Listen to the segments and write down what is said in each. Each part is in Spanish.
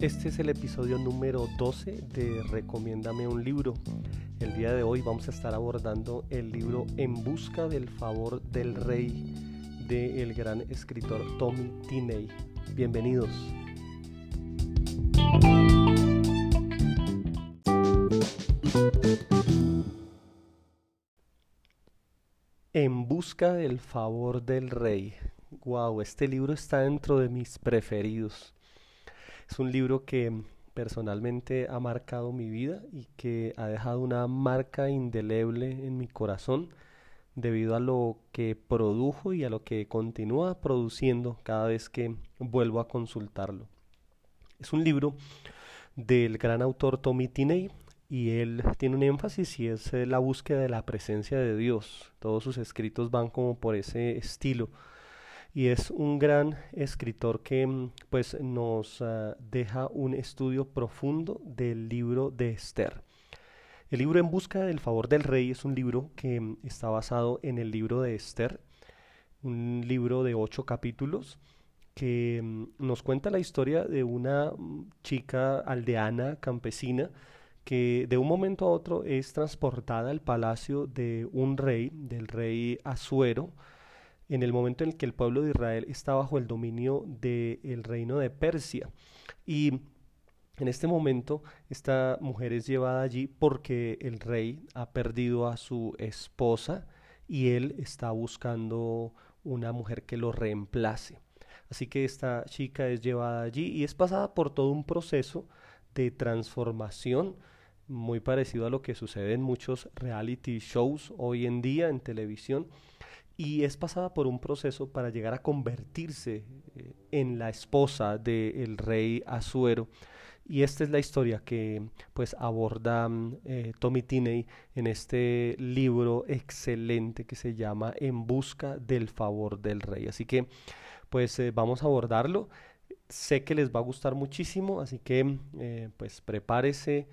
Este es el episodio número 12 de Recomiéndame un libro. El día de hoy vamos a estar abordando el libro En busca del favor del rey del gran escritor Tommy Tinney. Bienvenidos. En busca del favor del rey. Wow, este libro está dentro de mis preferidos. Es un libro que personalmente ha marcado mi vida y que ha dejado una marca indeleble en mi corazón debido a lo que produjo y a lo que continúa produciendo cada vez que vuelvo a consultarlo. Es un libro del gran autor Tommy Tinney y él tiene un énfasis y es eh, la búsqueda de la presencia de Dios. Todos sus escritos van como por ese estilo y es un gran escritor que mm, pues nos ah, deja un estudio profundo del libro de Esther. El libro En busca del favor del rey es un libro que mm, está basado en el libro de Esther, un libro de ocho capítulos que mm, nos cuenta la historia de una chica aldeana campesina que de un momento a otro es transportada al palacio de un rey, del rey Asuero, en el momento en el que el pueblo de Israel está bajo el dominio del reino de Persia. Y en este momento esta mujer es llevada allí porque el rey ha perdido a su esposa y él está buscando una mujer que lo reemplace. Así que esta chica es llevada allí y es pasada por todo un proceso de transformación muy parecido a lo que sucede en muchos reality shows hoy en día en televisión y es pasada por un proceso para llegar a convertirse eh, en la esposa del rey Asuero. Y esta es la historia que pues aborda mm, eh, Tommy Tinney en este libro excelente que se llama En busca del favor del rey. Así que pues eh, vamos a abordarlo. Sé que les va a gustar muchísimo, así que pues prepárese,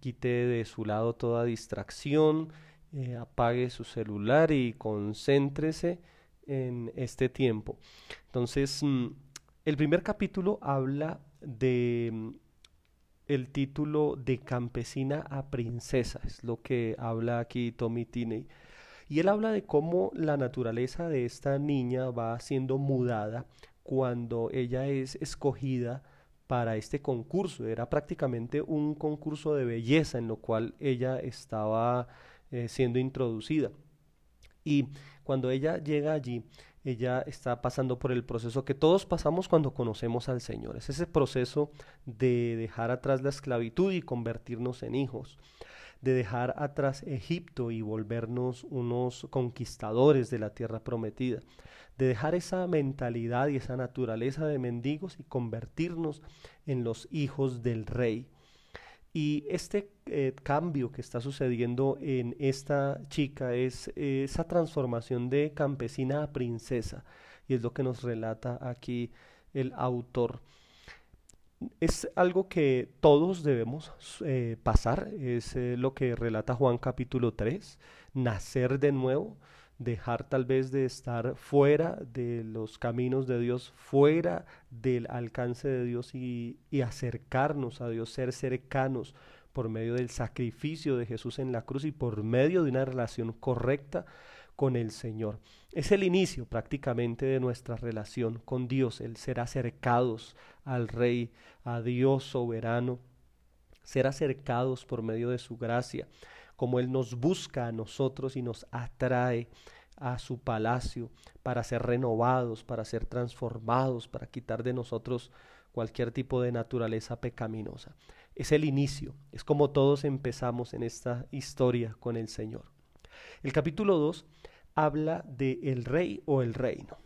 quite de su lado toda distracción eh, apague su celular y concéntrese en este tiempo. Entonces, mm, el primer capítulo habla de mm, el título de campesina a princesa, es lo que habla aquí Tommy Tinney. Y él habla de cómo la naturaleza de esta niña va siendo mudada cuando ella es escogida para este concurso. Era prácticamente un concurso de belleza en lo cual ella estaba eh, siendo introducida. Y cuando ella llega allí, ella está pasando por el proceso que todos pasamos cuando conocemos al Señor. Es ese proceso de dejar atrás la esclavitud y convertirnos en hijos, de dejar atrás Egipto y volvernos unos conquistadores de la tierra prometida, de dejar esa mentalidad y esa naturaleza de mendigos y convertirnos en los hijos del rey. Y este eh, cambio que está sucediendo en esta chica es esa transformación de campesina a princesa. Y es lo que nos relata aquí el autor. Es algo que todos debemos eh, pasar, es eh, lo que relata Juan capítulo 3, nacer de nuevo dejar tal vez de estar fuera de los caminos de Dios, fuera del alcance de Dios y, acercarnos a Dios, ser cercanos por medio del sacrificio de Jesús en la cruz y por medio de una relación correcta con el Señor. Es el inicio prácticamente de nuestra relación con Dios, el ser acercados al Rey, a Dios soberano, ser acercados por medio de su gracia como Él nos busca a nosotros y nos atrae a su palacio para ser renovados, para ser transformados, para quitar de nosotros cualquier tipo de naturaleza pecaminosa. Es el inicio, es como todos empezamos en esta historia con el Señor. El capítulo 2 habla de el rey o el reino.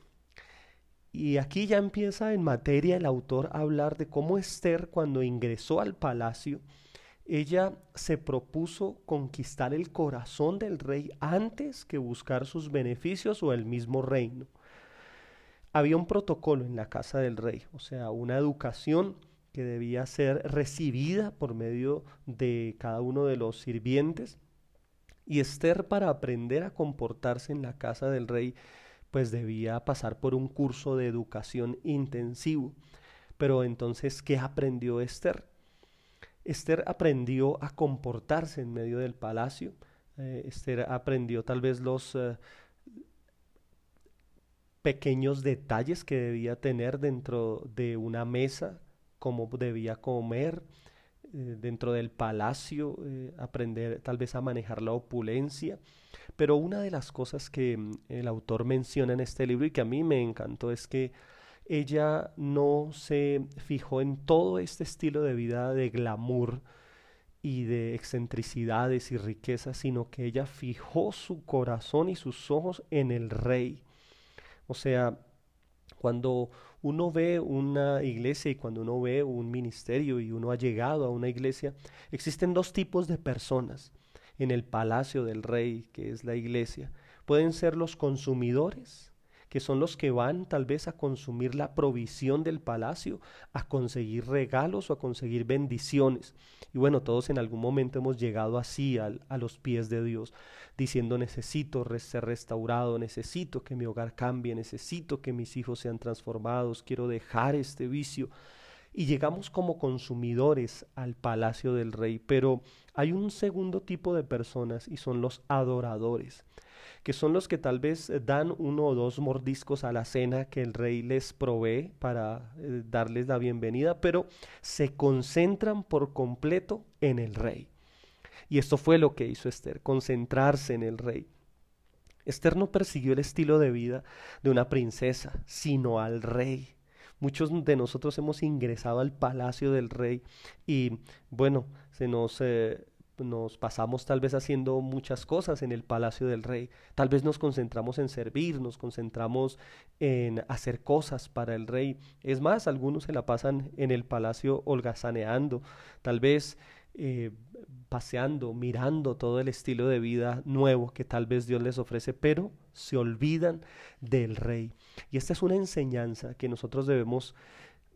Y aquí ya empieza en materia el autor a hablar de cómo Esther cuando ingresó al palacio ella se propuso conquistar el corazón del rey antes que buscar sus beneficios o el mismo reino. Había un protocolo en la casa del rey, o sea, una educación que debía ser recibida por medio de cada uno de los sirvientes. Y Esther para aprender a comportarse en la casa del rey, pues debía pasar por un curso de educación intensivo. Pero entonces, ¿qué aprendió Esther? Esther aprendió a comportarse en medio del palacio. Eh, Esther aprendió tal vez los eh, pequeños detalles que debía tener dentro de una mesa, cómo debía comer, eh, dentro del palacio, aprender tal vez a manejar la opulencia. Pero una de las cosas que mm, el autor menciona en este libro y que a mí me encantó es que ella no se fijó en todo este estilo de vida de glamour y de excentricidades y riquezas, sino que ella fijó su corazón y sus ojos en el rey. O sea, cuando uno ve una iglesia y cuando uno ve un ministerio y uno ha llegado a una iglesia, existen dos tipos de personas en el palacio del rey, que es la iglesia. Pueden ser los consumidores que son los que van tal vez a consumir la provisión del palacio, a conseguir regalos o a conseguir bendiciones. Y bueno, todos en algún momento hemos llegado así a, los pies de Dios, diciendo necesito ser restaurado, necesito que mi hogar cambie, necesito que mis hijos sean transformados, quiero dejar este vicio. Y llegamos como consumidores al palacio del rey, pero hay un segundo tipo de personas y son los adoradores que son los que tal vez eh, dan uno o dos mordiscos a la cena que el rey les provee para eh, darles la bienvenida, pero se concentran por completo en el rey. Y esto fue lo que hizo Esther, concentrarse en el rey. Esther no persiguió el estilo de vida de una princesa, sino al rey. Muchos de nosotros hemos ingresado al palacio del rey y bueno, se nos eh, nos pasamos tal vez haciendo muchas cosas en el palacio del rey. Tal vez nos concentramos en servir, nos concentramos en hacer cosas para el rey. Es más, algunos se la pasan en el palacio holgazaneando, tal vez eh, paseando, mirando todo el estilo de vida nuevo que tal vez Dios les ofrece, pero se olvidan del rey. Y esta es una enseñanza que nosotros debemos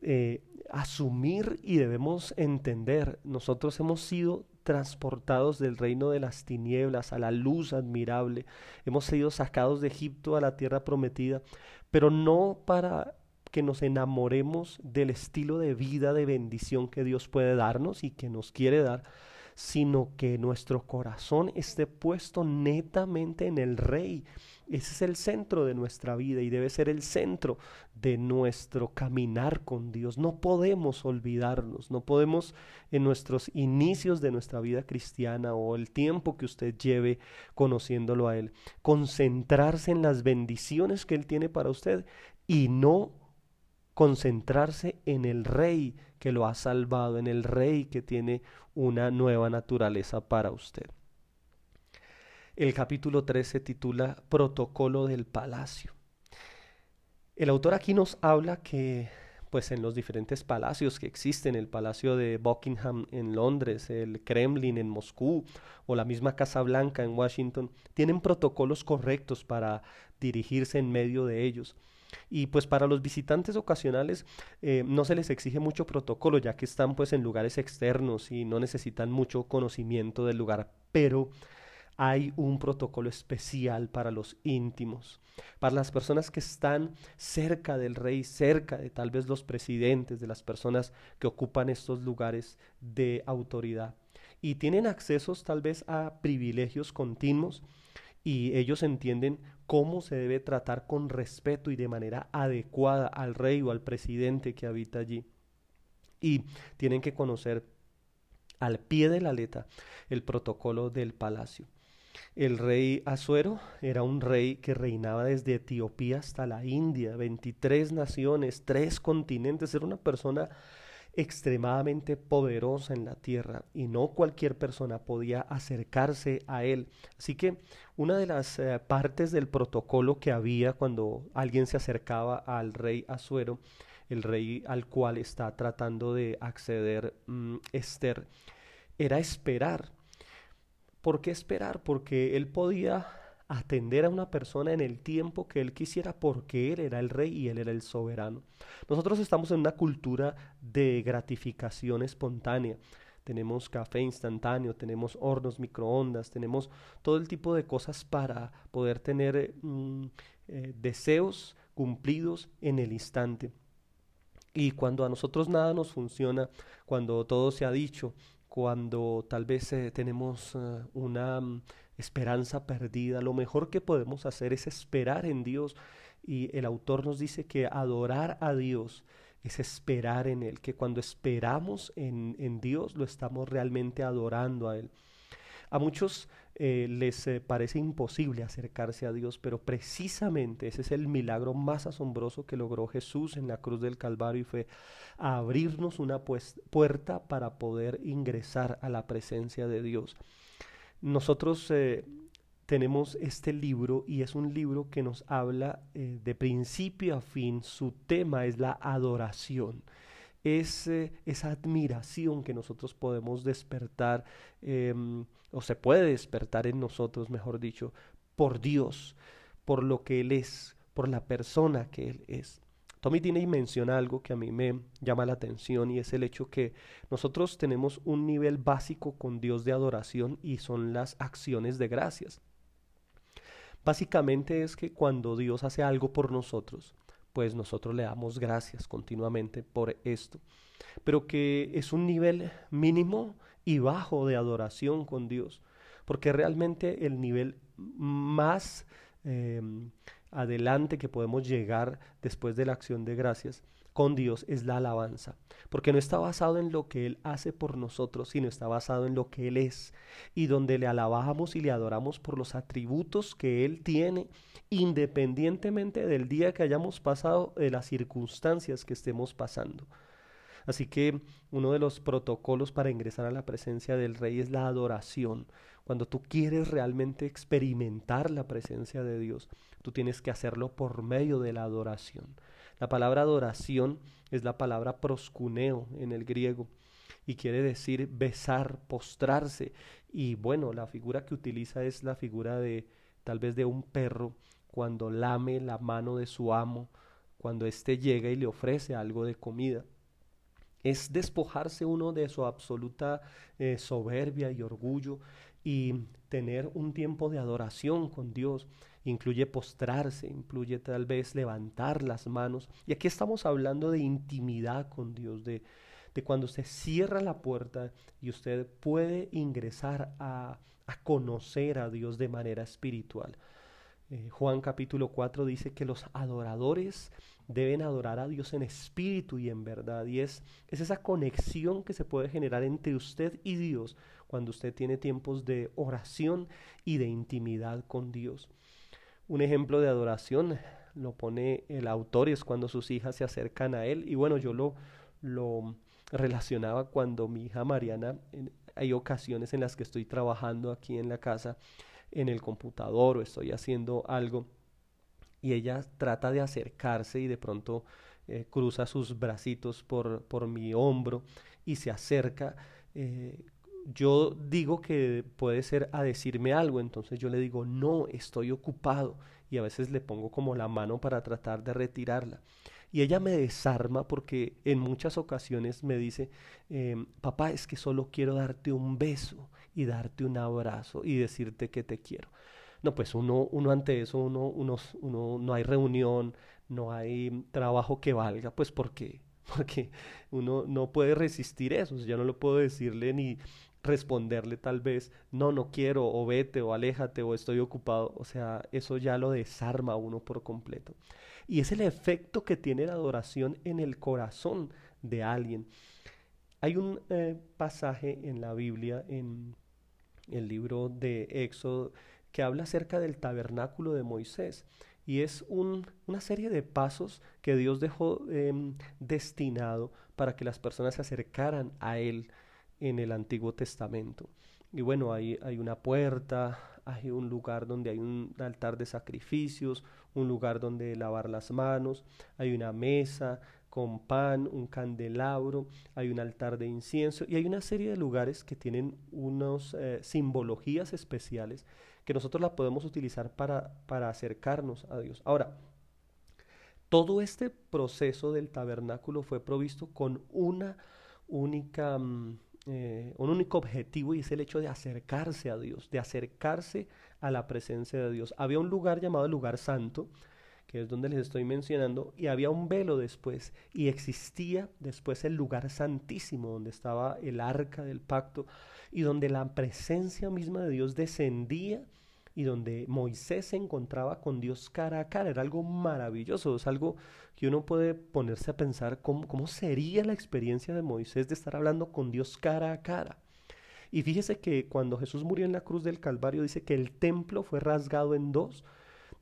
eh, asumir y debemos entender. Nosotros hemos sido transportados del reino de las tinieblas a la luz admirable. Hemos sido sacados de Egipto a la tierra prometida, pero no para que nos enamoremos del estilo de vida, de bendición que Dios puede darnos y que nos quiere dar, sino que nuestro corazón esté puesto netamente en el Rey. Ese es el centro de nuestra vida y debe ser el centro de nuestro caminar con Dios. No podemos olvidarnos, no podemos en nuestros inicios de nuestra vida cristiana o el tiempo que usted lleve conociéndolo a Él, concentrarse en las bendiciones que Él tiene para usted y no concentrarse en el Rey que lo ha salvado, en el Rey que tiene una nueva naturaleza para usted. El capítulo 3 se titula Protocolo del Palacio. El autor aquí nos habla que pues en los diferentes palacios que existen, el Palacio de Buckingham en Londres, el Kremlin en Moscú o la misma Casa Blanca en Washington, tienen protocolos correctos para dirigirse en medio de ellos. Y pues para los visitantes ocasionales eh, no se les exige mucho protocolo, ya que están pues en lugares externos y no necesitan mucho conocimiento del lugar, pero hay un protocolo especial para los íntimos, para las personas que están cerca del rey, cerca de tal vez los presidentes, de las personas que ocupan estos lugares de autoridad. Y tienen accesos tal vez a privilegios continuos y ellos entienden cómo se debe tratar con respeto y de manera adecuada al rey o al presidente que habita allí. Y tienen que conocer al pie de la letra el protocolo del palacio. El rey Asuero era un rey que reinaba desde Etiopía hasta la India, 23 naciones, tres continentes, era una persona extremadamente poderosa en la tierra y no cualquier persona podía acercarse a él. Así que una de las eh, partes del protocolo que había cuando alguien se acercaba al rey Asuero, el rey al cual está tratando de acceder mm, Esther, era esperar. ¿Por qué esperar? Porque él podía atender a una persona en el tiempo que él quisiera porque él era el rey y él era el soberano. Nosotros estamos en una cultura de gratificación espontánea. Tenemos café instantáneo, tenemos hornos, microondas, tenemos todo el tipo de cosas para poder tener mm, eh, deseos cumplidos en el instante. Y cuando a nosotros nada nos funciona, cuando todo se ha dicho, cuando tal vez eh, tenemos eh, una mm, esperanza perdida, lo mejor que podemos hacer es esperar en Dios. Y el autor nos dice que adorar a Dios es esperar en Él, que cuando esperamos en, en Dios lo estamos realmente adorando a Él. A muchos eh, les eh, parece imposible acercarse a Dios, pero precisamente ese es el milagro más asombroso que logró Jesús en la cruz del Calvario y fue abrirnos una pues, puerta para poder ingresar a la presencia de Dios. Nosotros eh, tenemos este libro y es un libro que nos habla de principio a fin, su tema es la adoración es esa admiración que nosotros podemos despertar, em, o se puede despertar en nosotros, mejor dicho, por Dios, por lo que Él es, por la persona que Él es. Tommy Diney menciona algo que a mí me llama la atención y es el hecho que nosotros tenemos un nivel básico con Dios de adoración y son las acciones de gracias. Básicamente es que cuando Dios hace algo por nosotros, pues nosotros le damos gracias continuamente por esto. Pero que es un nivel mínimo y bajo de adoración con Dios, porque realmente el nivel más eh, adelante que podemos llegar después de la acción de gracias con Dios es la alabanza, porque no está basado en lo que Él hace por nosotros, sino está basado en lo que Él es, y donde le alabamos y le adoramos por los atributos que Él tiene, independientemente del día que hayamos pasado, de las circunstancias que estemos pasando. Así que uno de los protocolos para ingresar a la presencia del Rey es la adoración. Cuando tú quieres realmente experimentar la presencia de Dios, tú tienes que hacerlo por medio de la adoración. La palabra adoración es la palabra proscuneo en el griego y quiere decir besar, postrarse. Y bueno, la figura que utiliza es la figura de tal vez de un perro cuando lame la mano de su amo, cuando éste llega y le ofrece algo de comida. Es despojarse uno de su absoluta eh, soberbia y orgullo y tener un tiempo de adoración con Dios incluye postrarse, incluye tal vez levantar las manos. Y aquí estamos hablando de intimidad con Dios, de, de cuando se cierra la puerta y usted puede ingresar a, a conocer a Dios de manera espiritual. Eh, Juan capítulo 4 dice que los adoradores deben adorar a Dios en espíritu y en verdad. Y es, es esa conexión que se puede generar entre usted y Dios cuando usted tiene tiempos de oración y de intimidad con Dios. Un ejemplo de adoración lo pone el autor y es cuando sus hijas se acercan a él. Y bueno, yo lo, lo relacionaba cuando mi hija Mariana, hay ocasiones en las que estoy trabajando aquí en la casa en el computador o estoy haciendo algo y ella trata de acercarse y de pronto eh, cruza sus bracitos por, por mi hombro y se acerca. Eh, yo digo que puede ser a decirme algo, entonces yo le digo, no, estoy ocupado y a veces le pongo como la mano para tratar de retirarla. Y ella me desarma porque en muchas ocasiones me dice, em, papá, es que solo quiero darte un beso y darte un abrazo y decirte que te quiero. No, pues uno, uno ante eso, uno, uno, uno no hay reunión, no hay trabajo que valga, pues porque porque uno no puede resistir eso, yo no lo puedo decirle ni, responderle tal vez, no, no quiero, o vete, o aléjate, o estoy ocupado. O sea, eso ya lo desarma a uno por completo. Y es el efecto que tiene la adoración en el corazón de alguien. Hay un eh, pasaje en la Biblia, en el libro de Éxodo, que habla acerca del tabernáculo de Moisés. Y es una serie de pasos que Dios dejó em, destinado para que las personas se acercaran a Él en el Antiguo Testamento. Y bueno, hay, hay una puerta, hay un lugar donde hay un altar de sacrificios, un lugar donde lavar las manos, hay una mesa con pan, un candelabro, hay un altar de incienso y hay una serie de lugares que tienen unas eh, simbologías especiales que nosotros la podemos utilizar para, para acercarnos a Dios. Ahora, todo este proceso del tabernáculo fue provisto con una única... Mm, eh, un único objetivo y es el hecho de acercarse a Dios, de acercarse a la presencia de Dios. Había un lugar llamado el lugar santo que es donde les estoy mencionando, y había un velo después, y existía después el lugar santísimo, donde estaba el arca del pacto, y donde la presencia misma de Dios descendía y donde Moisés se encontraba con Dios cara a cara. Era algo maravilloso, es algo que uno puede ponerse a pensar cómo, cómo sería la experiencia de Moisés de estar hablando con Dios cara a cara. Y fíjese que cuando Jesús murió en la cruz del Calvario dice que el templo fue rasgado en dos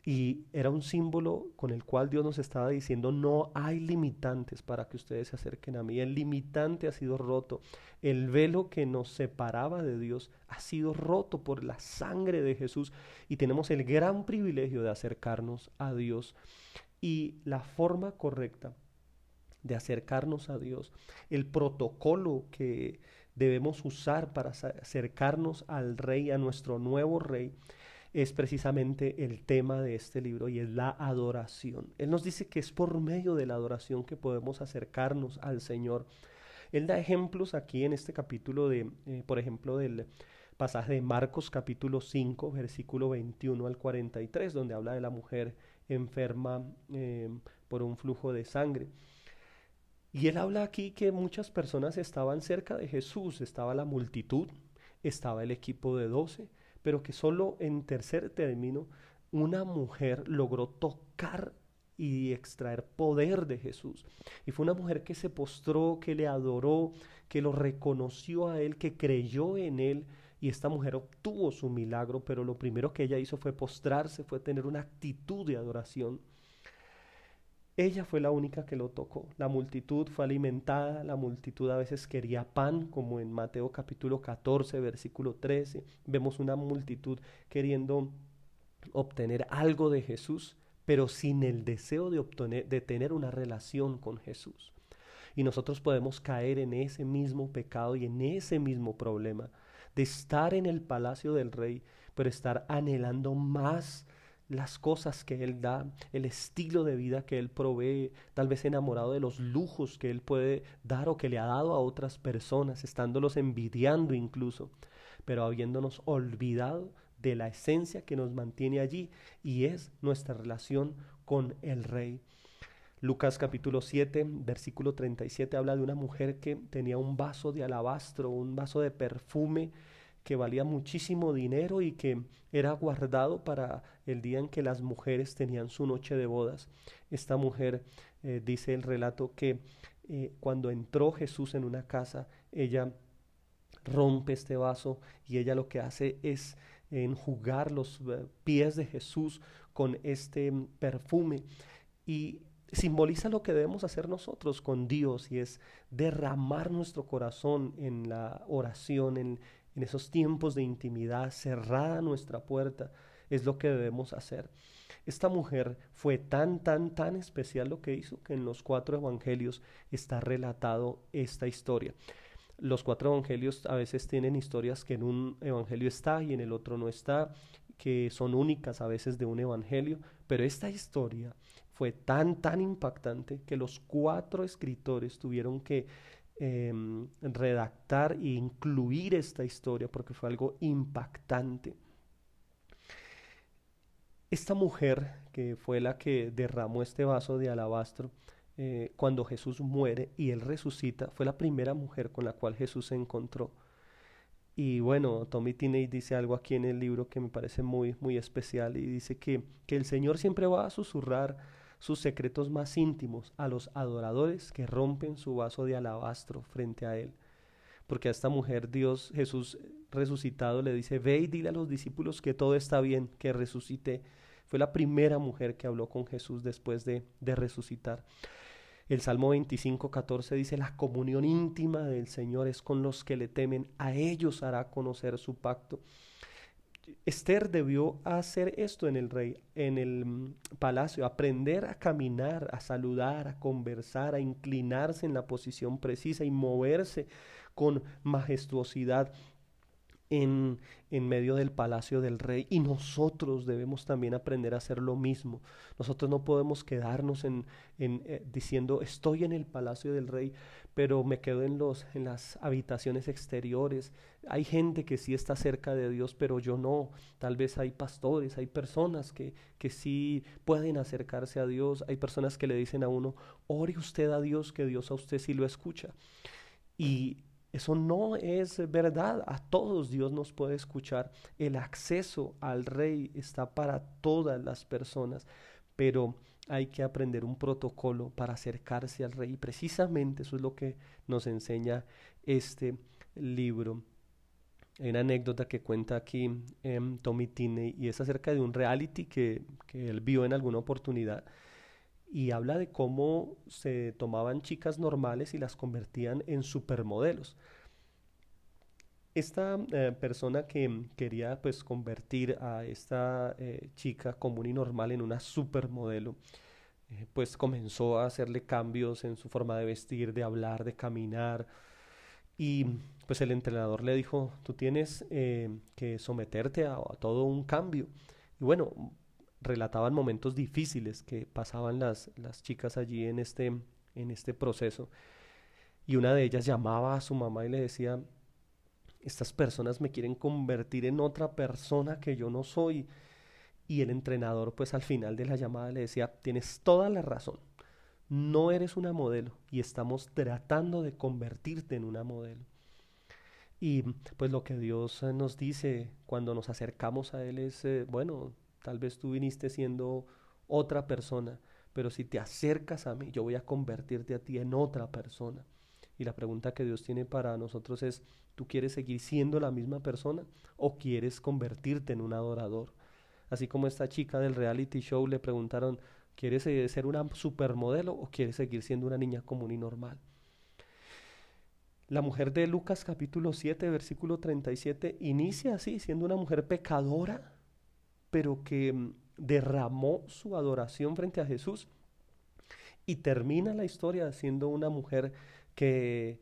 y era un símbolo con el cual Dios nos estaba diciendo, no hay limitantes para que ustedes se acerquen a mí. El limitante ha sido roto. El velo que nos separaba de Dios ha sido roto por la sangre de Jesús y tenemos el gran privilegio de acercarnos a Dios. Y la forma correcta de acercarnos a Dios, el protocolo que debemos usar para acercarnos al Rey, a nuestro nuevo Rey, es precisamente el tema de este libro y es la adoración. Él nos dice que es por medio de la adoración que podemos acercarnos al Señor. Él da ejemplos aquí en este capítulo de, eh, por ejemplo, del pasaje de Marcos capítulo 5, versículo 21 al 43, donde habla de la mujer enferma eh, por un flujo de sangre. Y él habla aquí que muchas personas estaban cerca de Jesús, estaba la multitud, estaba el equipo de doce, pero que solo en tercer término una mujer logró tocar y extraer poder de Jesús. Y fue una mujer que se postró, que le adoró, que lo reconoció a él, que creyó en él. Y esta mujer obtuvo su milagro, pero lo primero que ella hizo fue postrarse, fue tener una actitud de adoración. Ella fue la única que lo tocó. La multitud fue alimentada, la multitud a veces quería pan, como en Mateo capítulo 14, versículo 13. Vemos una multitud queriendo obtener algo de Jesús, pero sin el deseo de, obtener, de tener una relación con Jesús. Y nosotros podemos caer en ese mismo pecado y en ese mismo problema de estar en el palacio del rey, pero estar anhelando más las cosas que Él da, el estilo de vida que Él provee, tal vez enamorado de los lujos que Él puede dar o que le ha dado a otras personas, estándolos envidiando incluso, pero habiéndonos olvidado de la esencia que nos mantiene allí y es nuestra relación con el Rey. Lucas capítulo 7, versículo 37 habla de una mujer que tenía un vaso de alabastro, un vaso de perfume, que valía muchísimo dinero y que era guardado para el día en que las mujeres tenían su noche de bodas. Esta mujer, eh, dice el relato, que eh, cuando entró Jesús en una casa, ella rompe este vaso y ella lo que hace es enjugar los eh, pies de Jesús con este perfume y simboliza lo que debemos hacer nosotros con Dios y es derramar nuestro corazón en la oración, en, en esos tiempos de intimidad, cerrada nuestra puerta, es lo que debemos hacer. Esta mujer fue tan, tan, tan especial lo que hizo que en los cuatro evangelios está relatado esta historia. Los cuatro evangelios a veces tienen historias que en un evangelio está y en el otro no está, que son únicas a veces de un evangelio, pero esta historia fue tan, tan impactante que los cuatro escritores tuvieron que Em, redactar e incluir esta historia porque fue algo impactante. Esta mujer, que fue la que derramó este vaso de alabastro, eh, cuando Jesús muere y él resucita, fue la primera mujer con la cual Jesús se encontró. Y bueno, Tommy Tinney dice algo aquí en el libro que me parece muy, muy especial y dice que, que el Señor siempre va a susurrar sus secretos más íntimos a los adoradores que rompen su vaso de alabastro frente a él. Porque a esta mujer Dios Jesús resucitado le dice, ve y dile a los discípulos que todo está bien, que resucité. Fue la primera mujer que habló con Jesús después de, de resucitar. El Salmo 25, 14 dice, la comunión íntima del Señor es con los que le temen, a ellos hará conocer su pacto. Esther debió hacer esto en el rey, en el mm, palacio, aprender a caminar, a saludar, a conversar, a inclinarse en la posición precisa y moverse con majestuosidad. en, en, medio del palacio del rey y nosotros debemos también aprender a hacer lo mismo. Nosotros no podemos quedarnos en, en eh, diciendo estoy en el palacio del rey, pero me quedo en, los, en las habitaciones exteriores. Hay gente que sí está cerca de Dios, pero yo no. Tal vez hay pastores, hay personas que, que sí pueden acercarse a Dios, hay personas que le dicen a uno, ore usted a Dios, que Dios a usted sí lo escucha. Y eso no es verdad. A todos Dios nos puede escuchar. El acceso al rey está para todas las personas, pero hay que aprender un protocolo para acercarse al rey. Y precisamente eso es lo que nos enseña este libro. Hay una anécdota que cuenta aquí eh, Tommy Tinney y es acerca de un reality que, que él vio en alguna oportunidad y habla de cómo se tomaban chicas normales y las convertían en supermodelos. Esta eh, persona que quería pues convertir a esta eh, chica común y normal en una supermodelo, eh, pues comenzó a hacerle cambios en su forma de vestir, de hablar, de caminar. Y pues el entrenador le dijo, tú tienes que someterte a, todo un cambio. Y bueno, relataban momentos difíciles que pasaban las, las chicas allí en este, en este proceso. Y una de ellas llamaba a su mamá y le decía, estas personas me quieren convertir en otra persona que yo no soy. Y el entrenador pues al final de la llamada le decía, tienes toda la razón, no eres una modelo y estamos tratando de convertirte en una modelo. Y pues lo que Dios nos dice cuando nos acercamos a Él es, eh, bueno, Tal vez tú viniste siendo otra persona, pero si te acercas a mí, yo voy a convertirte a ti en otra persona. Y la pregunta que Dios tiene para nosotros es, ¿tú quieres seguir siendo la misma persona o quieres convertirte en un adorador? Así como esta chica del reality show le preguntaron, ¿quieres ser una supermodelo o quieres seguir siendo una niña común y normal? La mujer de Lucas capítulo 7, versículo 37, inicia así, siendo una mujer pecadora, pero que mm, derramó su adoración frente a Jesús. Y termina la historia siendo una mujer que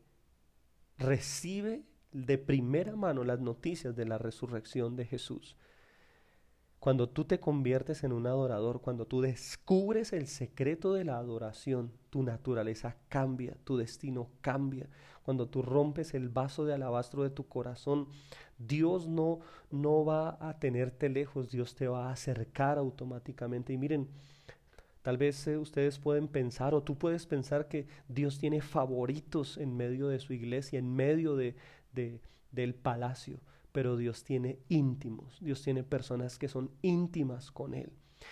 recibe de primera mano las noticias de la resurrección de Jesús. Cuando tú te conviertes en un adorador, cuando tú descubres el secreto de la adoración, tu naturaleza cambia, tu destino cambia. Cuando tú rompes el vaso de alabastro de tu corazón, Dios no, no va a tenerte lejos, Dios te va a acercar automáticamente. Y miren, tal vez eh, ustedes pueden pensar o tú puedes pensar que Dios tiene favoritos en medio de su iglesia, en medio de, de del palacio pero Dios tiene íntimos, Dios tiene personas que son íntimas con Él.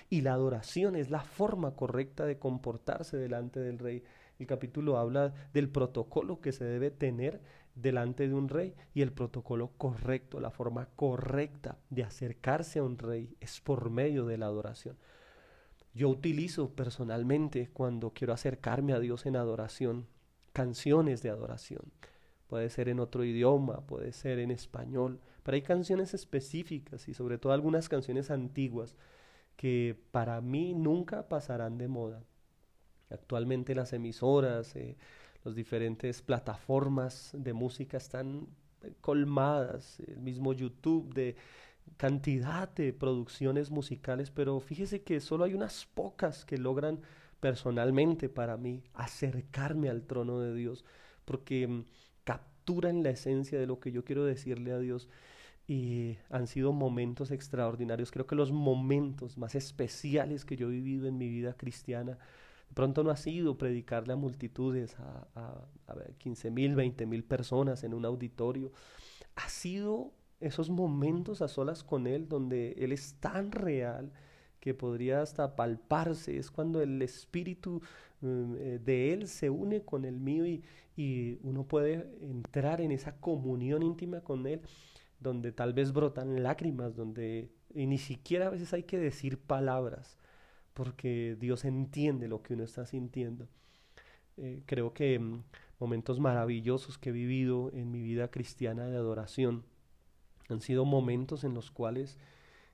Y la adoración es la forma correcta de comportarse delante del rey. El capítulo habla del protocolo que se debe tener delante de un rey y el protocolo correcto, la forma correcta de acercarse a un rey es por medio de la adoración. Yo utilizo personalmente cuando quiero acercarme a Dios en adoración canciones de adoración. Puede ser en otro idioma, puede ser en español, pero hay canciones específicas y sobre todo algunas canciones antiguas que para mí nunca pasarán de moda. Actualmente las emisoras, eh, las diferentes plataformas de música están colmadas, el mismo YouTube de cantidad de producciones musicales, pero fíjese que solo hay unas pocas que logran personalmente para mí acercarme al trono de Dios, porque mm, capturan la esencia de lo que yo quiero decirle a Dios y han sido momentos extraordinarios. Creo que los momentos más especiales que yo he vivido en mi vida cristiana, de pronto no ha sido predicarle a multitudes, a, a, a 15 mil, 20 mil personas en un auditorio. Ha sido esos momentos a solas con Él donde Él es tan real que podría hasta palparse. Es cuando el espíritu mm, eh, de Él se une con el mío y, y uno puede entrar en esa comunión íntima con Él donde tal vez brotan lágrimas, donde y ni siquiera a veces hay que decir palabras, porque Dios entiende lo que uno está sintiendo. Eh, creo que mm, momentos maravillosos que he vivido en mi vida cristiana de adoración han sido momentos en los cuales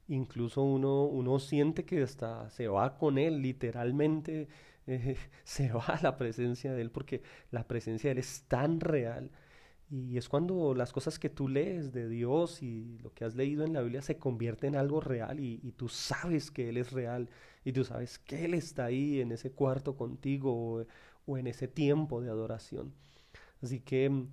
incluso uno, uno siente que hasta se va con Él, literalmente eh, se va a la presencia de Él, porque la presencia de Él es tan real Y es cuando las cosas que tú lees de Dios y lo que has leído en la Biblia se convierte en algo real y, tú sabes que Él es real y tú sabes que Él está ahí en ese cuarto contigo o, o en ese tiempo de adoración. Así que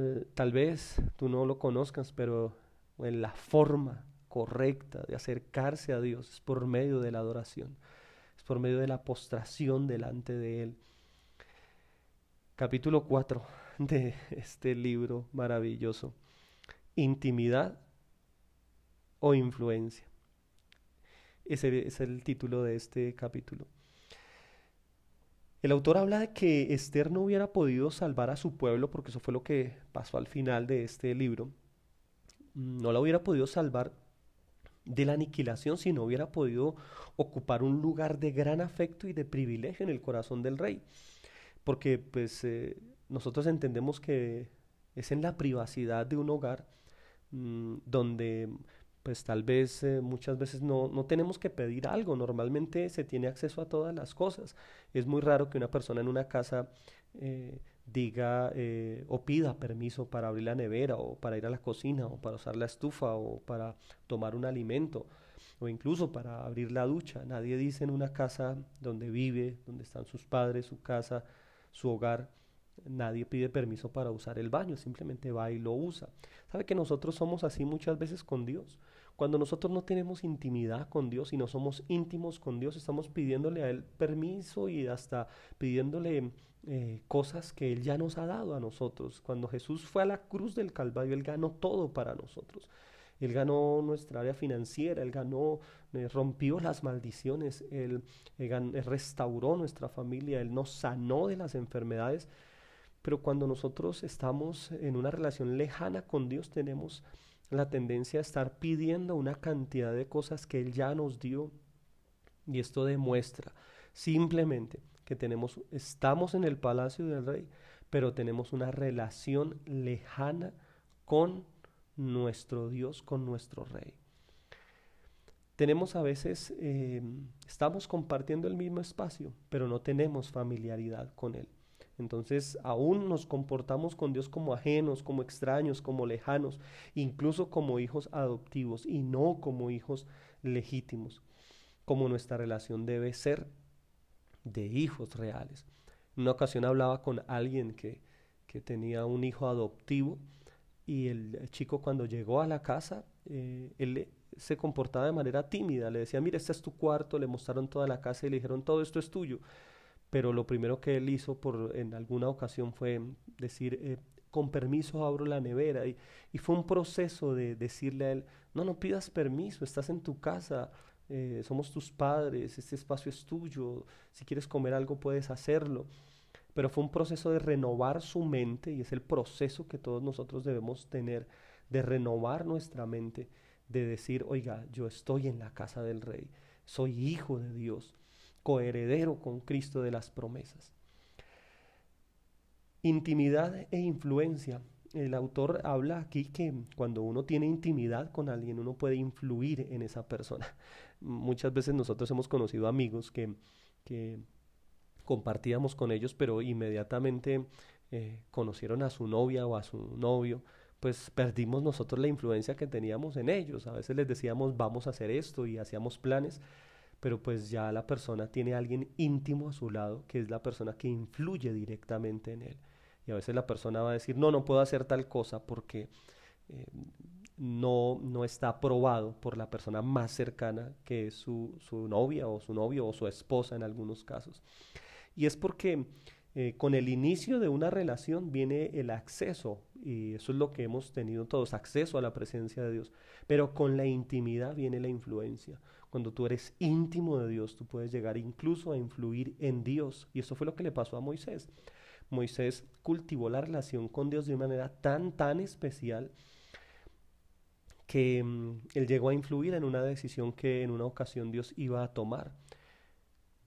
eh, tal vez tú no lo conozcas, pero en la forma correcta de acercarse a Dios es por medio de la adoración, es por medio de la postración delante de Él. Capítulo 4 de este libro maravilloso. Intimidad o influencia. Ese es el título de este capítulo. El autor habla de que Esther no hubiera podido salvar a su pueblo, porque eso fue lo que pasó al final de este libro. No la hubiera podido salvar de la aniquilación si no hubiera podido ocupar un lugar de gran afecto y de privilegio en el corazón del rey. Porque pues eh, nosotros entendemos que es en la privacidad de un hogar mm, donde pues tal vez eh, muchas veces no, no, tenemos que pedir algo, normalmente se tiene acceso a todas las cosas. Es muy raro que una persona en una casa eh, diga eh, o pida permiso para abrir la nevera o para ir a la cocina o para usar la estufa o para tomar un alimento o incluso para abrir la ducha. Nadie dice en una casa donde vive, donde están sus padres, su casa, su hogar, nadie pide permiso para usar el baño, simplemente va y lo usa. ¿Sabe que nosotros somos así muchas veces con Dios? Cuando nosotros no tenemos intimidad con Dios y no somos íntimos con Dios, estamos pidiéndole a Él permiso y hasta pidiéndole eh, cosas que Él ya nos ha dado a nosotros. Cuando Jesús fue a la cruz del Calvario, Él ganó todo para nosotros. Él ganó nuestra área financiera, Él ganó, eh, rompió las maldiciones, él, él restauró nuestra familia, Él nos sanó de las enfermedades pero cuando nosotros estamos en una relación lejana con Dios, tenemos la tendencia a estar pidiendo una cantidad de cosas que Él ya nos dio. Y esto demuestra simplemente que tenemos, estamos en el palacio del rey, pero tenemos una relación lejana con nuestro Dios, con nuestro rey. Tenemos a veces, eh, estamos compartiendo el mismo espacio, pero no tenemos familiaridad con Él. Entonces aún nos comportamos con Dios como ajenos, como extraños, como lejanos, incluso como hijos adoptivos y no como hijos legítimos, como nuestra relación debe ser de hijos reales. En una ocasión hablaba con alguien que, que tenía un hijo adoptivo y el, chico cuando llegó a la casa, eh, él se comportaba de manera tímida, le decía, mira, este es tu cuarto, le mostraron toda la casa y le dijeron, todo esto es tuyo pero lo primero que él hizo por, en alguna ocasión fue decir, eh, con permiso abro la nevera. Y, y, fue un proceso de decirle a él, no, no pidas permiso, estás en tu casa, eh, somos tus padres, este espacio es tuyo, si quieres comer algo puedes hacerlo. Pero fue un proceso de renovar su mente y es el proceso que todos nosotros debemos tener, de renovar nuestra mente, de decir, oiga, yo estoy en la casa del rey, soy hijo de Dios coheredero con Cristo de las promesas. Intimidad e influencia. El autor habla aquí que cuando uno tiene intimidad con alguien, uno puede influir en esa persona. Muchas veces nosotros hemos conocido amigos que, que compartíamos con ellos, pero inmediatamente eh, conocieron a su novia o a su novio, pues perdimos nosotros la influencia que teníamos en ellos. A veces les decíamos, vamos a hacer esto y hacíamos planes, pero pues ya la persona tiene a alguien íntimo a su lado, que es la persona que influye directamente en él. Y a veces la persona va a decir, no, no puedo hacer tal cosa porque eh, no, no está aprobado por la persona más cercana, que es su, su novia o su novio o su esposa en algunos casos. Y es porque eh, con el inicio de una relación viene el acceso, y eso es lo que hemos tenido todos, acceso a la presencia de Dios, pero con la intimidad viene la influencia. Cuando tú eres íntimo de Dios, tú puedes llegar incluso a influir en Dios. Y eso fue lo que le pasó a Moisés. Moisés cultivó la relación con Dios de una manera tan, tan especial que mm, él llegó a influir en una decisión que en una ocasión Dios iba a tomar.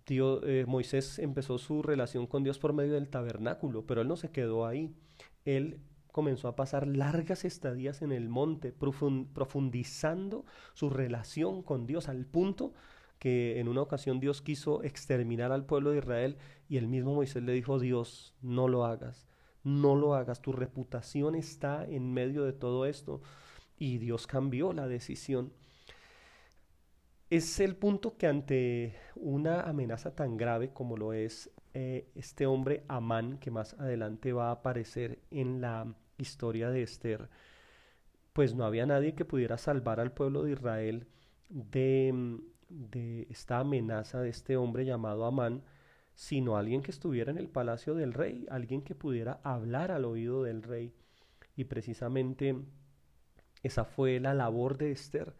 Eh, Moisés empezó su relación con Dios por medio del tabernáculo, pero él no se quedó ahí. Él comenzó a pasar largas estadías en el monte, profundizando su relación con Dios al punto que en una ocasión Dios quiso exterminar al pueblo de Israel y el mismo Moisés le dijo, Dios, no lo hagas. no lo hagas, tu reputación está en medio de todo esto y Dios cambió la decisión. Es el punto que ante una amenaza tan grave como lo es eh, este hombre Amán, que más adelante va a aparecer en la historia de Esther, pues no había nadie que pudiera salvar al pueblo de Israel de, de esta amenaza de este hombre llamado Amán, sino alguien que estuviera en el palacio del rey, alguien que pudiera hablar al oído del rey. Y precisamente esa fue la labor de Esther,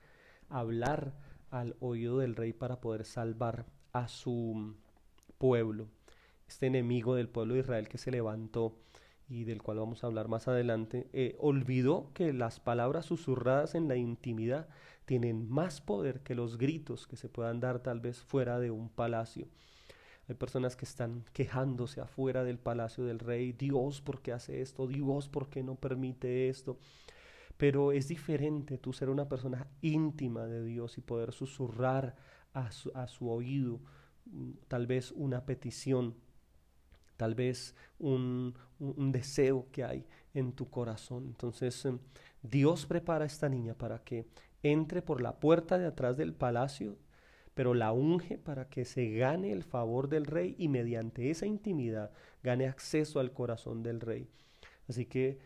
hablar al oído del rey para poder salvar a su pueblo, este enemigo del pueblo de Israel que se levantó y del cual vamos a hablar más adelante, eh, olvidó que las palabras susurradas en la intimidad tienen más poder que los gritos que se puedan dar tal vez fuera de un palacio. Hay personas que están quejándose afuera del palacio del rey, Dios, ¿por qué hace esto? Dios, ¿por qué no permite esto? Pero es diferente tú ser una persona íntima de Dios y poder susurrar a su, a su oído mm, tal vez una petición, tal vez un, deseo que hay en tu corazón. Entonces em, Dios prepara a esta niña para que entre por la puerta de atrás del palacio pero la unge para que se gane el favor del rey y mediante esa intimidad gane acceso al corazón del rey. Así que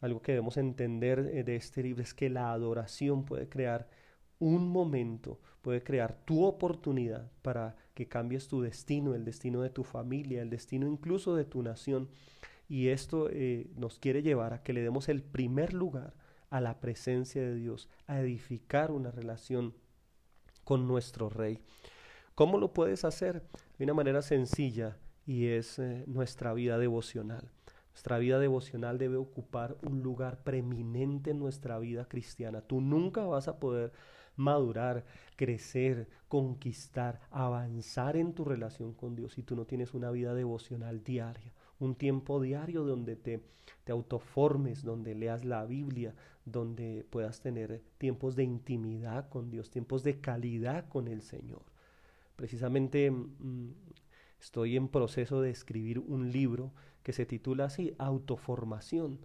algo que debemos entender eh, de este libro es que la adoración puede crear un momento, puede crear tu oportunidad para que cambies tu destino, el destino de tu familia, el destino incluso de tu nación. Y esto eh, nos quiere llevar a que le demos el primer lugar a la presencia de Dios, a edificar una relación con nuestro Rey. ¿Cómo lo puedes hacer? De una manera sencilla y es eh, nuestra vida devocional. Nuestra vida devocional debe ocupar un lugar preeminente en nuestra vida cristiana. Tú nunca vas a poder madurar, crecer, conquistar, avanzar en tu relación con Dios si tú no tienes una vida devocional diaria un tiempo diario donde te, te autoformes, donde leas la Biblia, donde puedas tener tiempos de intimidad con Dios, tiempos de calidad con el Señor. Precisamente mm, estoy en proceso de escribir un libro que se titula así, Autoformación.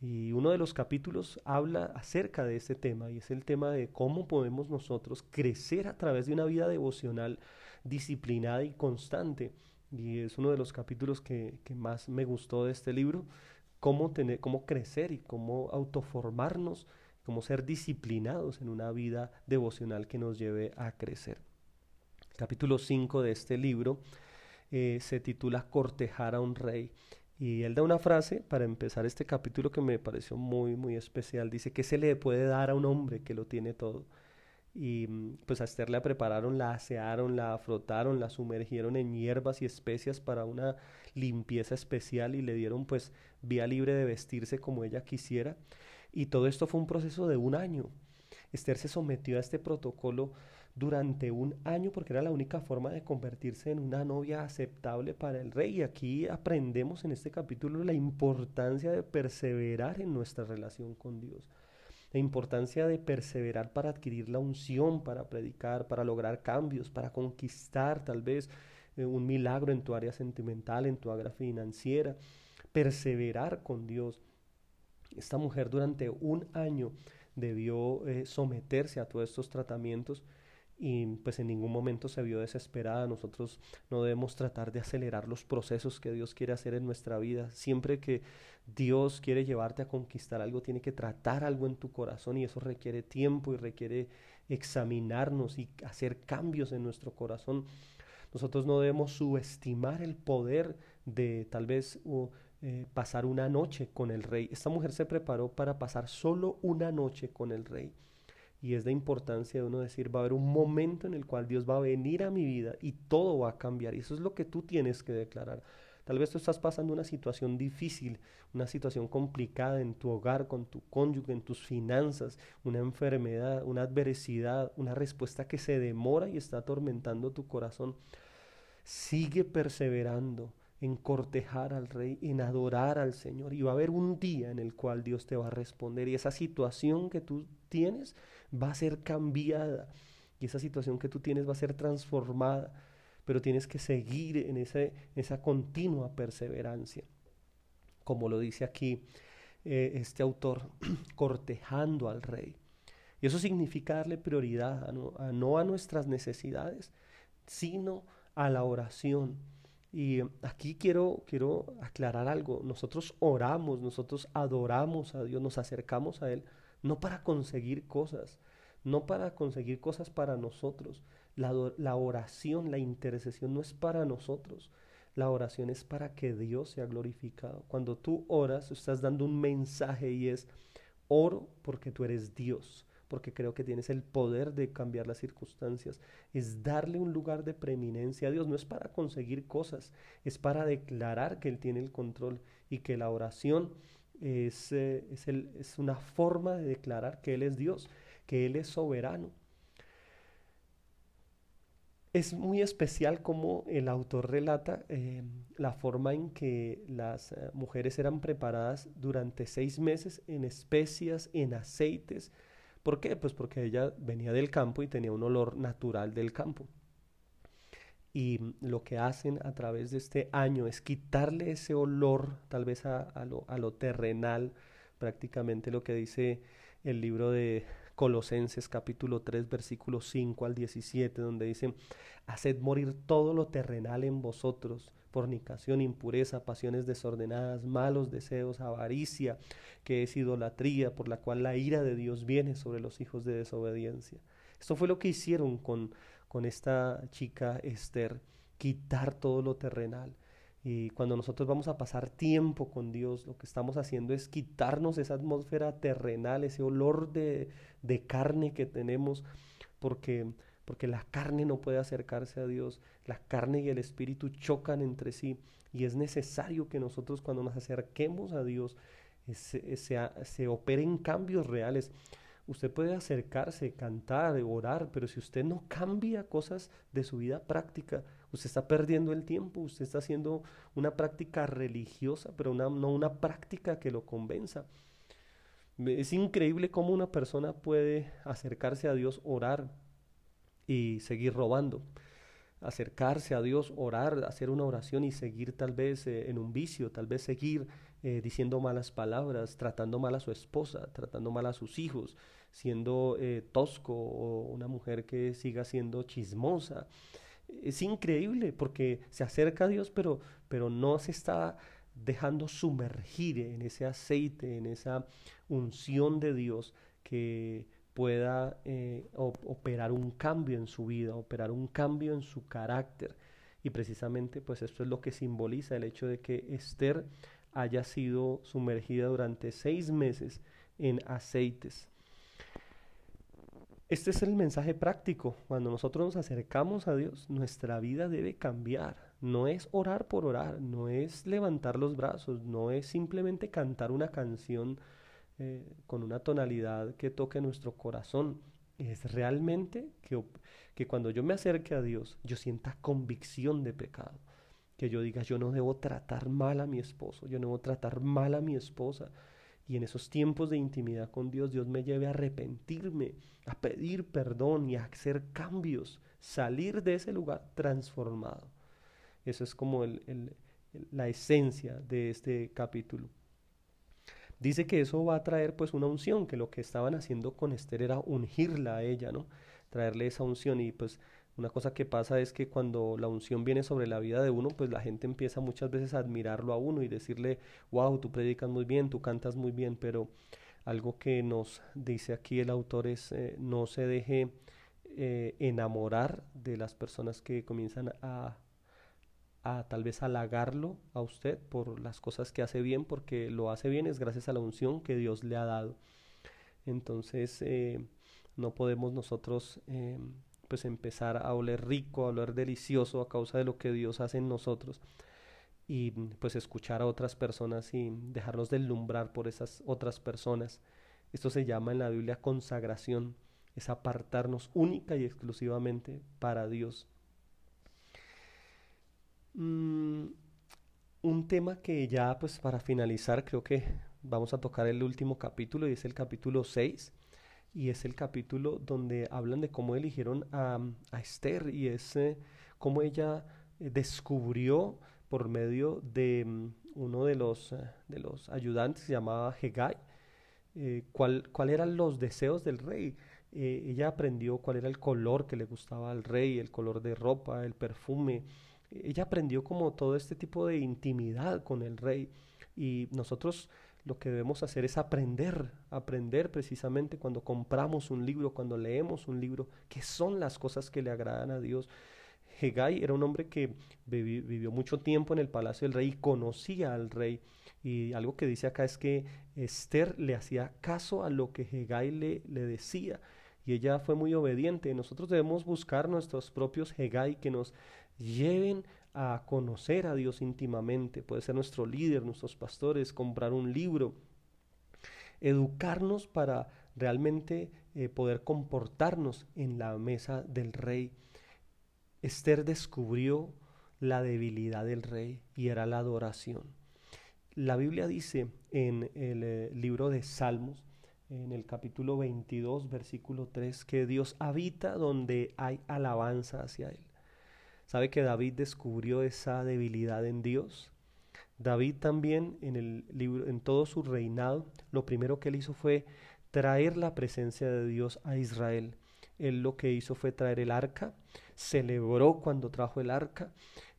Y uno de los capítulos habla acerca de este tema y es el tema de cómo podemos nosotros crecer a través de una vida devocional disciplinada y constante y es uno de los capítulos que, más me gustó de este libro, cómo, tener, cómo crecer y cómo autoformarnos, cómo ser disciplinados en una vida devocional que nos lleve a crecer. capítulo 5 de este libro eh, se titula Cortejar a un rey. Y él da una frase para empezar este capítulo que me pareció muy, muy especial. Dice, que se le puede dar a un hombre que lo tiene todo? y mm, pues a Esther la prepararon, la asearon, la frotaron, la sumergieron en hierbas y especias para una limpieza especial y le dieron pues vía libre de vestirse como ella quisiera. Y todo esto fue un proceso de un año. Esther se sometió a este protocolo durante un año porque era la única forma de convertirse en una novia aceptable para el rey. Y aquí aprendemos en este capítulo la importancia de perseverar en nuestra relación con Dios la importancia de perseverar para adquirir la unción, para predicar, para lograr cambios, para conquistar tal vez eh, un milagro en tu área sentimental, en tu área financiera, perseverar con Dios. Esta mujer durante un año debió eh, someterse a todos estos tratamientos y pues en ningún momento se vio desesperada. Nosotros no debemos tratar de acelerar los procesos que Dios quiere hacer en nuestra vida. Siempre que Dios quiere llevarte a conquistar algo, tiene que tratar algo en tu corazón y eso requiere tiempo y requiere examinarnos y hacer cambios en nuestro corazón. Nosotros no debemos subestimar el poder de tal vez eh, pasar una noche con el rey. Esta mujer se preparó para pasar solo una noche con el rey. Y es de importancia de uno decir, va a haber un momento en el cual Dios va a venir a mi vida y todo va a cambiar. Y eso es lo que tú tienes que declarar. Tal vez tú estás pasando una situación difícil, una situación complicada en tu hogar, con tu cónyuge, en tus finanzas, una enfermedad, una adversidad, una respuesta que se demora y está atormentando tu corazón. Sigue perseverando en cortejar al rey, en adorar al Señor. Y va a haber un día en el cual Dios te va a responder. Y esa situación que tú tienes va a ser cambiada. Y esa situación que tú tienes va a ser transformada. Pero tienes que seguir en esa continua perseverancia. como lo dice aquí eh, este autor, cortejando al rey. Y eso significa darle prioridad a no, a nuestras necesidades, sino a la oración. Y aquí quiero, quiero aclarar algo. Nosotros oramos, nosotros adoramos a Dios, nos acercamos a Él, no para conseguir cosas, no para conseguir cosas para nosotros. La, oración, la intercesión no es para nosotros. La oración es para que Dios sea glorificado. Cuando tú oras, estás dando un mensaje y es, oro porque tú eres Dios porque creo que tienes el poder de cambiar las circunstancias. Es darle un lugar de preeminencia a Dios. No es para conseguir cosas, es para declarar que Él tiene el control y que la oración es, es, es una forma de declarar que Él es Dios, que Él es soberano. Es muy especial como el autor relata eh, la forma en que las eh, mujeres eran preparadas durante seis meses en especias, en aceites, ¿Por qué? Pues porque ella venía del campo y tenía un olor natural del campo. Y lo que hacen a través de este año es quitarle ese olor, tal vez a, lo, terrenal, prácticamente lo que dice el libro de Colosenses capítulo 3 versículo 5 al 17, donde dice, haced morir todo lo terrenal en vosotros, fornicación, impureza, pasiones desordenadas, malos deseos, avaricia, que es idolatría, por la cual la ira de Dios viene sobre los hijos de desobediencia. Esto fue lo que hicieron con, con esta chica Esther, quitar todo lo terrenal. Y cuando nosotros vamos a pasar tiempo con Dios, lo que estamos haciendo es quitarnos esa atmósfera terrenal, ese olor de, de carne que tenemos, porque porque la carne no puede acercarse a Dios, la carne y el espíritu chocan entre sí y es necesario que nosotros cuando nos acerquemos a Dios se, se, operen cambios reales. Usted puede acercarse, cantar, orar, pero si usted no cambia cosas de su vida práctica, usted está perdiendo el tiempo, usted está haciendo una práctica religiosa, pero no una práctica que lo convenza. Es increíble cómo una persona puede acercarse a Dios, orar, y seguir robando. Acercarse a Dios, orar, hacer una oración y seguir tal vez eh, en un vicio, tal vez seguir eh, diciendo malas palabras, tratando mal a su esposa, tratando mal a sus hijos, siendo eh, tosco o una mujer que siga siendo chismosa. Es increíble porque se acerca a Dios, pero, pero no se está dejando sumergir en ese aceite, en esa unción de Dios que pueda eh, operar un cambio en su vida, operar un cambio en su carácter. Y precisamente pues esto es lo que simboliza el hecho de que Esther haya sido sumergida durante seis meses en aceites. Este es el mensaje práctico. Cuando nosotros nos acercamos a Dios, nuestra vida debe cambiar. No es orar por orar, no es levantar los brazos, no es simplemente cantar una canción eh, con una tonalidad que toque nuestro corazón. Es realmente que, que cuando yo me acerque a Dios, yo sienta convicción de pecado. Que yo diga, yo no debo tratar mal a mi esposo, yo no debo tratar mal a mi esposa. Y en esos tiempos de intimidad con Dios, Dios me lleve a arrepentirme, a pedir perdón y a hacer cambios, salir de ese lugar transformado. Eso es como la esencia de este capítulo. Dice que eso va a traer pues una unción, que lo que estaban haciendo con Esther era ungirla a ella, ¿no? Traerle esa unción y pues una cosa que pasa es que cuando la unción viene sobre la vida de uno, pues la gente empieza muchas veces a admirarlo a uno y decirle, wow, tú predicas muy bien, tú cantas muy bien, pero algo que nos dice aquí el autor es eh, no se deje eh, enamorar de las personas que comienzan a a tal vez halagarlo a usted por las cosas que hace bien, porque lo hace bien es gracias a la unción que Dios le ha dado. Entonces eh, no podemos nosotros eh, pues empezar a oler rico, a oler delicioso a causa de lo que Dios hace en nosotros y pues escuchar a otras personas y dejarnos deslumbrar por esas otras personas. Esto se llama en la Biblia consagración, es apartarnos única y exclusivamente para Dios. Mm, un tema que ya pues para finalizar creo que vamos a tocar el último capítulo y es el capítulo 6 y es el capítulo donde hablan de cómo eligieron a, a Esther y es eh, cómo ella eh, descubrió por medio de mm, uno de los, eh, de los ayudantes, se llamaba Hegai, eh, cuáles cuál eran los deseos del rey. Eh, ella aprendió cuál era el color que le gustaba al rey, el color de ropa, el perfume. Ella aprendió como todo este tipo de intimidad con el rey. Y nosotros lo que debemos hacer es aprender, aprender precisamente cuando compramos un libro, cuando leemos un libro, qué son las cosas que le agradan a Dios. Hegai era un hombre que vivió mucho tiempo en el palacio del rey y conocía al rey. Y algo que dice acá es que Esther le hacía caso a lo que Hegai le, le decía. Y ella fue muy obediente. Nosotros debemos buscar nuestros propios Hegai que nos lleven a conocer a Dios íntimamente. Puede ser nuestro líder, nuestros pastores, comprar un libro, educarnos para realmente eh, poder comportarnos en la mesa del rey. Esther descubrió la debilidad del rey y era la adoración. La Biblia dice en el eh, libro de Salmos, en el capítulo 22, versículo 3, que Dios habita donde hay alabanza hacia Él. ¿Sabe que David descubrió esa debilidad en Dios? David también en el libro, en todo su reinado, lo primero que él hizo fue traer la presencia de Dios a Israel. Él lo que hizo fue traer el arca, celebró cuando trajo el arca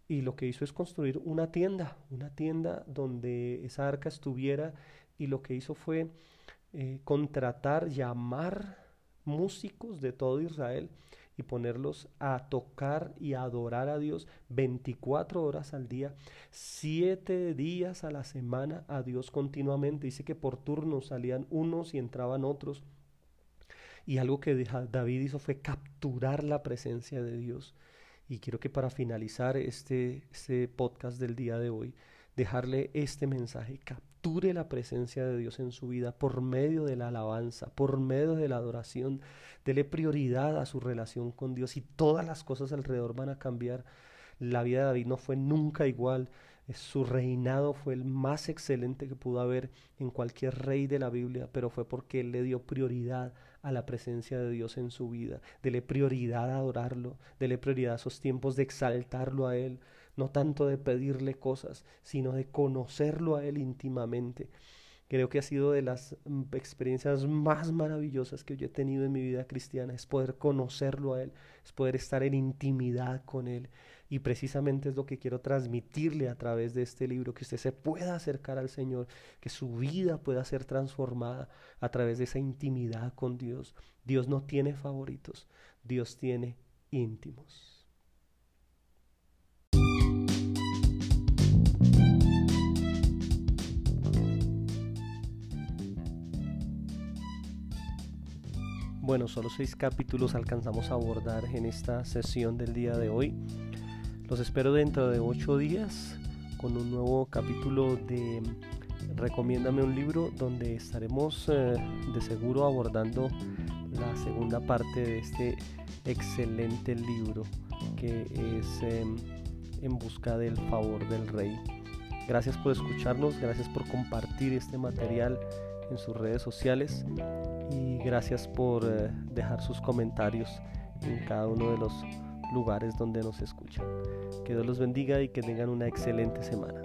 y lo que hizo es construir una tienda, una tienda donde esa arca estuviera y lo que hizo fue eh, contratar, llamar músicos de todo Israel y ponerlos a tocar y a adorar a Dios 24 horas al día, 7 días a la semana a Dios continuamente. Dice que por turnos salían unos y entraban otros. Y algo que David hizo fue capturar la presencia de Dios. Y quiero que para finalizar este, este podcast del día de hoy, dejarle este mensaje. Capture la presencia de Dios en su vida por medio de la alabanza, por medio de la adoración. Dele prioridad a su relación con Dios y todas las cosas alrededor van a cambiar. La vida de David no fue nunca igual. Su reinado fue el más excelente que pudo haber en cualquier rey de la Biblia, pero fue porque él le dio prioridad a la presencia de Dios en su vida. Dele prioridad a adorarlo, dele prioridad a esos tiempos de exaltarlo a él, no tanto de pedirle cosas, sino de conocerlo a él íntimamente. Creo que ha sido de las mm, experiencias más maravillosas que yo he tenido en mi vida cristiana, es poder conocerlo a Él, es poder estar en intimidad con Él. Y precisamente es lo que quiero transmitirle a través de este libro, que usted se pueda acercar al Señor, que su vida pueda ser transformada a través de esa intimidad con Dios. Dios no tiene favoritos, Dios tiene íntimos. Bueno, solo seis capítulos alcanzamos a abordar en esta sesión del día de hoy. Los espero dentro de ocho días con un nuevo capítulo de Recomiéndame un libro donde estaremos eh, de seguro abordando la segunda parte de este excelente libro que es em, En busca del favor del rey. Gracias por escucharnos, gracias por compartir este material en sus redes sociales y gracias por eh, dejar sus comentarios en cada uno de los lugares donde nos escuchan. Que Dios los bendiga y que tengan una excelente semana.